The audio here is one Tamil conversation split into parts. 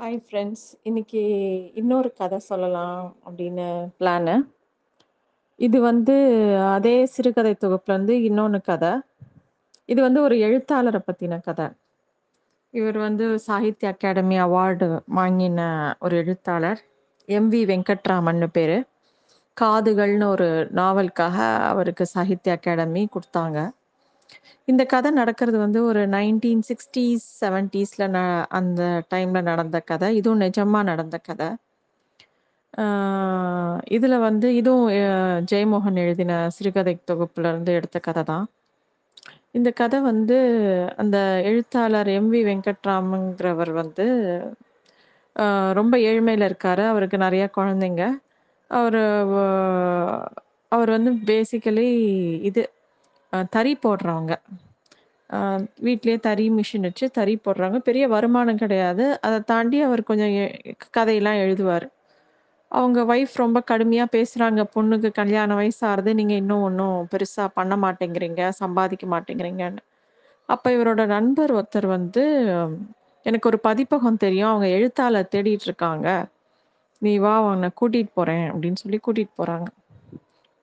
ஹாய் ஃப்ரெண்ட்ஸ் இன்னைக்கு இன்னொரு கதை சொல்லலாம் அப்படின்னு பிளானு இது வந்து அதே சிறுகதை தொகுப்புலேருந்து இன்னொன்று கதை. இது வந்து ஒரு எழுத்தாளரை பற்றின கதை. இவர் வந்து சாகித்ய அகாடமி அவார்டு வாங்கின ஒரு எழுத்தாளர். எம்வி வெங்கட்ராமன் பேர். காதுகள்னு ஒரு நாவலுக்காக அவருக்கு சாகித்ய அகாடமி கொடுத்தாங்க. இந்த கதை நடக்கிறது வந்து ஒரு நைன்டீன் சிக்ஸ்டீஸ் செவன்டீஸில் ந அந்த டைமில் நடந்த கதை. இதுவும் நிஜமாக நடந்த கதை. இதில் வந்து இதுவும் ஜெயமோகன் எழுதின சிறுகதை தொகுப்புலேருந்து எடுத்த கதை தான். இந்த கதை வந்து அந்த எழுத்தாளர் எம்வி வெங்கட்ராமங்கிறவர் வந்து ரொம்ப ஏழ்மையில் இருக்காரு. அவருக்கு நிறைய குழந்தைங்க. அவர் அவர் வந்து பேசிக்கலி இது தறி போடுறவங்க. வீட்லேயே தறி மிஷின் வச்சு தறி போடுறாங்க பெரிய வருமானம் கிடையாது. அதை தாண்டி அவர் கொஞ்சம் கதையெல்லாம் எழுதுவார். அவங்க ஒய்ஃப் ரொம்ப கடுமையாக பேசுகிறாங்க பொண்ணுக்கு கல்யாண வயசாகிறது நீங்கள் இன்னும் ஒன்றும் பெருசாக பண்ண மாட்டேங்கிறீங்க சம்பாதிக்க மாட்டேங்கிறீங்கன்னு. அப்போ இவரோட நண்பர் ஒருத்தர் வந்து எனக்கு ஒரு பதிப்பகம் தெரியும். அவங்க எழுத்தாளர் தேடிட்டு இருக்காங்க. நீ வா அவனை கூட்டிகிட்டு போகிறேன் அப்படின்னு சொல்லி கூட்டிகிட்டு போகிறாங்க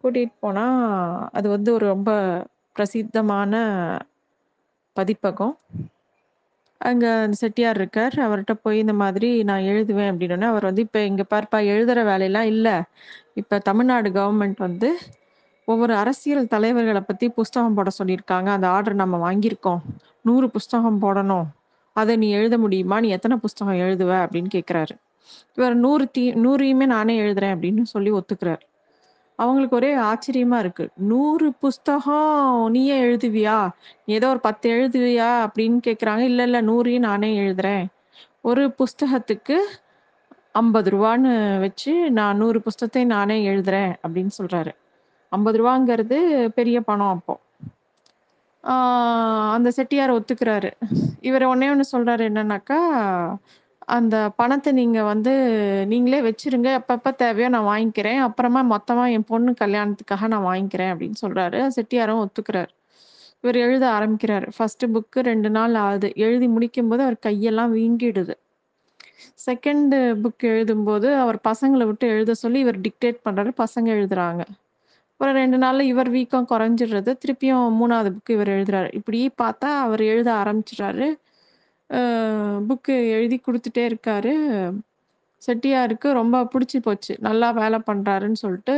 கூட்டிகிட்டு போனால் அது வந்து ஒரு ரொம்ப பிரசித்தமான பதிப்பகம். அங்கே அந்த செட்டியார் இருக்கார். அவர்கிட்ட போய் இந்த மாதிரி நான் எழுதுவேன் அப்படின்னோடனே அவர் வந்து இப்போ இங்கே பார்ப்பா எழுதுகிற வேலையெல்லாம் இல்லை. இப்போ தமிழ்நாடு கவர்மெண்ட் வந்து ஒவ்வொரு அரசியல் தலைவர்களை பற்றி புஸ்தகம் போட சொல்லியிருக்காங்க. அந்த ஆர்டர் நம்ம வாங்கியிருக்கோம். நூறு புஸ்தகம் போடணும். அதை நீ எழுத முடியுமா? நீ எத்தனை புஸ்தகம் எழுதுவ? அப்படின்னு கேட்குறாரு இவர் நூறு தீ நூறையுமே நானே எழுதுறேன் அப்படின்னு சொல்லி ஒத்துக்கிறார். அவங்களுக்கு ஒரே ஆச்சரியமா இருக்கு. நூறு புஸ்தகம் நீயே எழுதுவியா? நீ ஏதோ ஒரு பத்து எழுதுவியா? அப்படின்னு கேட்குறாங்க இல்லை இல்லை நூறையும் நானே எழுதுறேன். ஒரு புஸ்தகத்துக்கு ஐம்பது ரூபான்னு வச்சு நான் நூறு புஸ்தகத்தை நானே எழுதுறேன் அப்படின்னு சொல்றாரு. ஐம்பது ரூபாங்கிறது பெரிய பணம் அப்போ. ஆஹ் அந்த செட்டியார் ஒத்துக்கிறாரு. இவர் ஒன்னே ஒன்று சொல்றாரு என்னன்னாக்கா அந்த பணத்தை நீங்க வந்து நீங்களே வச்சிருங்க. எப்பப்ப தேவையோ நான் வாங்கிக்கிறேன். அப்புறமா மொத்தமா என் பொண்ணு கல்யாணத்துக்காக நான் வாங்கிக்கிறேன் அப்படின்னு சொல்றாரு. செட்டியாரும் ஒத்துக்கிறாரு. இவர் எழுத ஆரம்பிக்கிறாரு. ஃபர்ஸ்ட் புக்கு ரெண்டு நாள் ஆகுது. எழுதி முடிக்கும் போது அவர் கையெல்லாம் வீங்கிடுது. செகண்ட் புக் எழுதும்போது அவர் பசங்களை விட்டு எழுத சொல்லி இவர் டிக்டேட் பண்றாரு. பசங்க எழுதுறாங்க. ஒரு ரெண்டு நாள்ல இவர் வீக்கம் குறைஞ்சிடுறது. திருப்பியும் மூணாவது புக்கு இவர் எழுதுறாரு. இப்படி பார்த்தா அவர் எழுத ஆரம்பிச்சிடுறாரு. புக்கு எழுதி கொடுத்துட்டே இருக்காரு. செட்டியாருக்கு ரொம்ப பிடிச்சி போச்சு. நல்லா வேலை பண்ணுறாருன்னு சொல்லிட்டு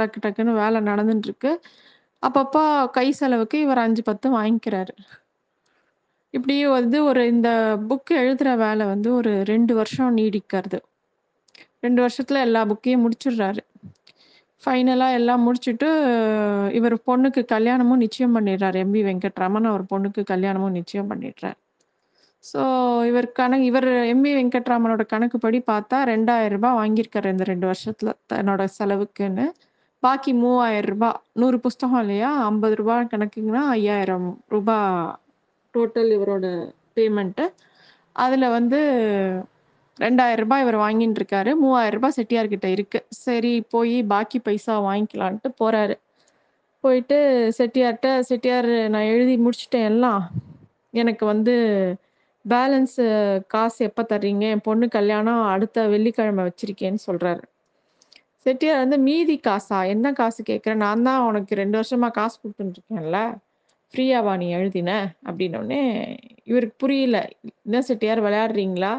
டக்கு டக்குன்னு வேலை நடந்துட்டுருக்கு அப்பப்போ கை செலவுக்கு இவர் அஞ்சு பத்து வாங்கிக்கிறாரு. இப்படி வந்து ஒரு இந்த புக்கு எழுதுகிற வேலை வந்து ஒரு ரெண்டு வருஷம் நீடிக்கிறது. ரெண்டு வருஷத்தில் எல்லா புக்கையும் முடிச்சிடுறாரு. ஃபைனலாக எல்லாம் முடிச்சுட்டு இவர் பொண்ணுக்கு கல்யாணமும் நிச்சயம் பண்ணிடுறாரு. எம்பி வெங்கட்ராமன் அவர் பொண்ணுக்கு கல்யாணமும் நிச்சயம் பண்ணிடுறாரு. ஸோ இவர் கணக்கு இவர் எம்ஏ வெங்கட்ராமனோட கணக்குப்படி பார்த்தா ரெண்டாயிரம் ரூபாய் வாங்கியிருக்காரு இந்த ரெண்டு வருஷத்துல தன்னோட செலவுக்குன்னு. பாக்கி மூவாயிரம் ரூபாய் நூறு புஸ்தகம் இல்லையா? ஐம்பது ரூபாய் கணக்குங்கன்னா ஐயாயிரம் ரூபாய் டோட்டல் இவரோட பேமெண்ட்டு அதில் வந்து ரெண்டாயிரம் ரூபாய் இவர் வாங்கிட்டு இருக்காரு மூவாயிரம் ரூபாய் செட்டியார்கிட்ட இருக்கு. சரி போய் பாக்கி பைசா வாங்கிக்கலான்ட்டு போறாரு. போயிட்டு செட்டியார்கிட்ட செட்டியார் நான் எழுதி முடிச்சிட்டேன் எல்லாம் எனக்கு வந்து பேலன்ஸு காசு எப்போ தர்றீங்க? என் பொண்ணு கல்யாணம் அடுத்த வெள்ளிக்கிழமை வச்சுருக்கேன்னு சொல்கிறாரு செட்டியார் வந்து மீதி காசா? என்ன காசு கேட்குறேன் நான் தான் உனக்கு ரெண்டு வருஷமாக காசு கொடுத்துட்டுருக்கேன்ல. ஃப்ரீயாவா நீ எழுதின? அப்படின்னோடனே இவருக்கு புரியல. என்ன செட்டியார் விளையாடுறீங்களா?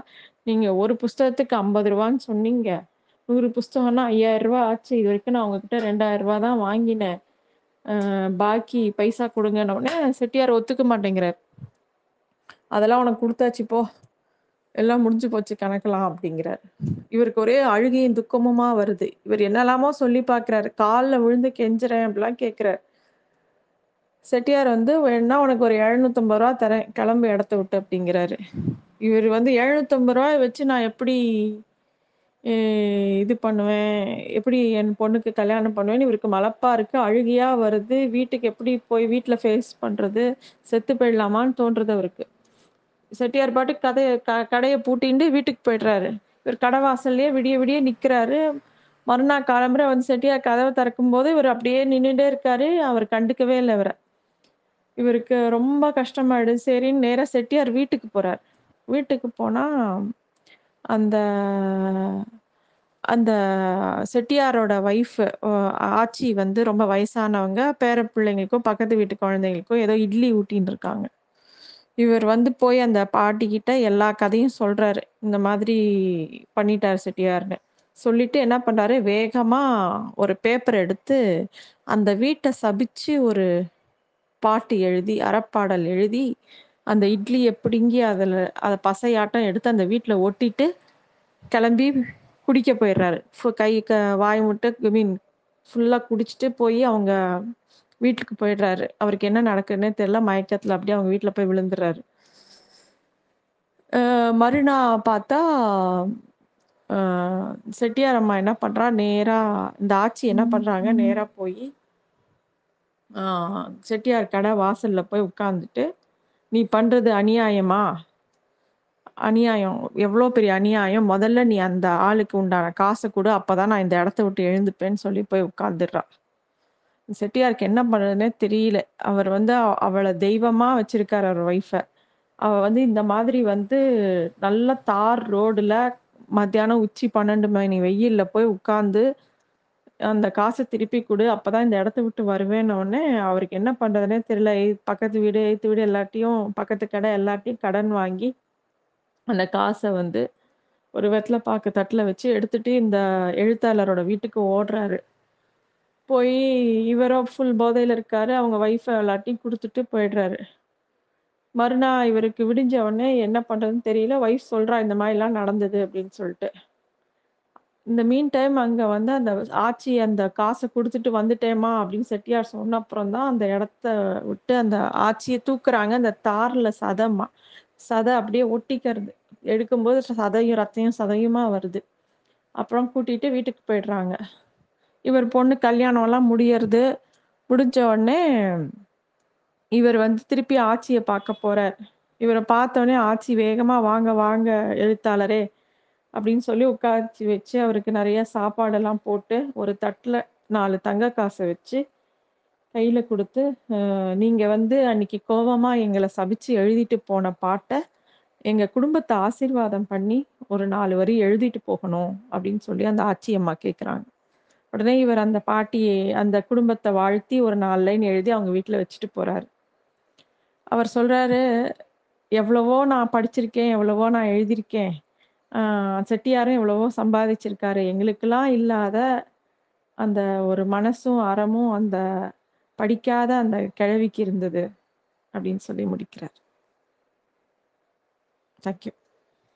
நீங்கள் ஒரு புஸ்தகத்துக்கு ஐம்பது ரூபான்னு சொன்னீங்க. நூறு புஸ்தகம்னா ஐயாயிரம் ரூபா ஆச்சு. இது வரைக்கும் நான் உங்ககிட்ட ரெண்டாயிரம் ரூபா தான் வாங்கினேன். பாக்கி பைசா கொடுங்கன்னொடனே செட்டியார் ஒத்துக்க மாட்டேங்கிறார். அதெல்லாம் உனக்கு கொடுத்தாச்சு போ. எல்லாம் முடிஞ்சு போச்சு கணக்கலாம் அப்படிங்கிறார். இவருக்கு ஒரே அழுகையும் துக்கமுமா வருது. இவர் என்னெல்லாமோ சொல்லி பார்க்குறாரு. காலில் விழுந்து கெஞ்சுறேன் அப்படிலாம் கேட்குறார். செட்டியார் வந்து வேணா உனக்கு ஒரு எழுநூத்தம்பது ரூபா தரேன். கிளம்பு இடத்த விட்டு அப்படிங்கிறாரு. இவர் வந்து எழுநூத்தம்பது ரூபாய் வச்சு நான் எப்படி இது பண்ணுவேன்? எப்படி என் பொண்ணுக்கு கல்யாணம் பண்ணுவேன்னு? இவருக்கு மலப்பா இருக்கு அழுகியா வருது. வீட்டுக்கு எப்படி போய் வீட்டில் ஃபேஸ் பண்ணுறது செத்து போயிடலாமான்னு தோன்றது அவருக்கு. செட்டியார் பாட்டு கதையை க கடையை பூட்டிண்டு வீட்டுக்கு போயிடுறாரு. இவர் கடை வாசல்லையே விடிய விடிய நிற்கிறாரு மறுநாள் காலம்புரை வந்து செட்டியார் கதவை திறக்கும் போது இவர் அப்படியே நின்றுட்டே இருக்காரு. அவர் கண்டுக்கவே இல்லை இவரை. இவருக்கு ரொம்ப கஷ்டமாயிடு சரின்னு நேராக செட்டியார் வீட்டுக்கு போறார். வீட்டுக்கு போனா அந்த அந்த செட்டியாரோட ஒய்ஃப் ஆச்சி வந்து ரொம்ப வயசானவங்க. பேர பிள்ளைங்களுக்கும், பக்கத்து வீட்டு குழந்தைங்களுக்கும் ஏதோ இட்லி ஊட்டின்னு இருக்காங்க. இவர் வந்து போய் அந்த பாட்டிக்கிட்ட எல்லா கதையும் சொல்றாரு. இந்த மாதிரி பண்ணிட்டாரு செட்டியார்ன்னு. சொல்லிட்டு என்ன பண்றாரு, வேகமா ஒரு பேப்பர் எடுத்து அந்த வீட்ட சபிச்சு ஒரு பாட்டு எழுதி, அறப்பாடல் எழுதி, அந்த இட்லிய பிடுங்கி அதுல அத பசையாட்டம் எடுத்து அந்த வீட்ல ஒட்டிட்டு, கிளம்பி குடிக்க போயிடுறாரு. ஃபு கை க வாய் முட்ட ஐ மீன் ஃபுல்லா குடிச்சுட்டு போய் அவங்க வீட்டுக்கு போயிடுறாரு. அவருக்கு என்ன நடக்குதுன்னே தெரியல. மயக்கத்தில் அப்படியே அவங்க வீட்டில் போய் விழுந்துடுறாரு மறுநாள் பார்த்தா, செட்டியார் அம்மா என்ன பண்ணுறா நேராக இந்த ஆட்சி என்ன பண்ணுறாங்க நேராக போய் செட்டியார் கடை வாசலில் போய் உட்காந்துட்டு "நீ பண்ணுறது அநியாயமா? அநியாயம். எவ்வளோ பெரிய அநியாயம். முதல்ல நீ அந்த ஆளுக்கு உண்டான காசை கொடு அப்போ தான் நான் இந்த இடத்த விட்டு எழுந்துப்பேன்னு" சொல்லி போய் உட்காந்துடுறான் செட்டியாருக்கு என்ன பண்ணுறதுனே தெரியல. அவர் வந்து அவளை தெய்வமாக வச்சிருக்கார் அவர் ஒய்ஃபை அவ வந்து இந்த மாதிரி வந்து நல்ல தார் ரோடில் மத்தியானம் உச்சி 12 மணி வெயில்ல போய் உட்காந்து "அந்த காசை திருப்பி கொடு அப்போ தான் இந்த இடத்த விட்டு வருவேன்னோனே, அவருக்கு என்ன பண்ணுறதுனே தெரியல. பக்கத்து வீடு, எய்த்து வீடு எல்லாட்டையும் பக்கத்து கடை எல்லாத்தையும் கடன் வாங்கி, அந்த காசை வந்து ஒரு வெத்தல பாக்கு தட்டில் வச்சு எடுத்துட்டு இந்த எழுத்தாளரோட வீட்டுக்கு ஓடுறாரு. போய் இவரோ ஃபுல் போதையில் இருக்காரு. அவங்க ஒய்ஃபை எல்லாத்தையும் கொடுத்துட்டு போயிடுறாரு. மறுநாள் இவருக்கு விடிஞ்ச உடனே என்ன பண்றதுன்னு தெரியல. ஒய்ஃப் சொல்றா, "இந்த மாதிரிலாம் நடந்தது" அப்படின்னு சொல்லிட்டு. இந்த மீன் டைம் அங்கே வந்து அந்த ஆச்சி அந்த காசை கொடுத்துட்டு வந்துட்டேமா அப்படின்னு செட்டியார் சொன்ன அப்புறம் தான் அந்த இடத்த விட்டு அந்த ஆட்சியை தூக்குறாங்க. அந்த தார்ல சதமா சதை அப்படியே ஒட்டிக்கிறது. எடுக்கும்போது சதையும், ரத்தையும், சதையுமா வருது. அப்புறம் கூட்டிட்டு வீட்டுக்கு போயிடுறாங்க. இவர் பொண்ணு கல்யாணம்லாம் முடியறது. முடிஞ்ச உடனே இவர் வந்து திருப்பி ஆட்சியை பார்க்க போறார். இவரை பார்த்தோன்னே ஆட்சி வேகமா, "வாங்க, வாங்க எழுத்தாளரே" அப்படின்னு சொல்லி உட்காந்து வச்சு, அவருக்கு நிறைய சாப்பாடெல்லாம் போட்டு, ஒரு தட்டில் நாலு தங்க காசை வச்சு, கையில் கொடுத்து நீங்கள் வந்து அன்னைக்கு கோபமாக எங்களை சபிச்சு எழுதிட்டு போன பாட்டை எங்கள் குடும்பத்தை ஆசீர்வாதம் பண்ணி, ஒரு நாலு வரி எழுதிட்டு போகணும்" அப்படின்னு சொல்லி அந்த ஆட்சி அம்மா கேட்குறாங்க. உடனே இவர் அந்த பாட்டியை அந்த குடும்பத்தை வாழ்த்தி ஒரு நாலு லைன் எழுதி அவங்க வீட்டில் வச்சுட்டு போறாரு. அவர் சொல்றாரு, "எவ்வளவோ நான் படிச்சிருக்கேன், எவ்வளவோ நான் எழுதியிருக்கேன். செட்டியாரும் எவ்வளவோ சம்பாதிச்சிருக்காரு. எங்களுக்கெல்லாம் இல்லாத அந்த ஒரு மனசும், அறமும் அந்த படிக்காத அந்த கிழவிக்கு இருந்தது." அப்படின்னு சொல்லி முடிக்கிறார். Thank you.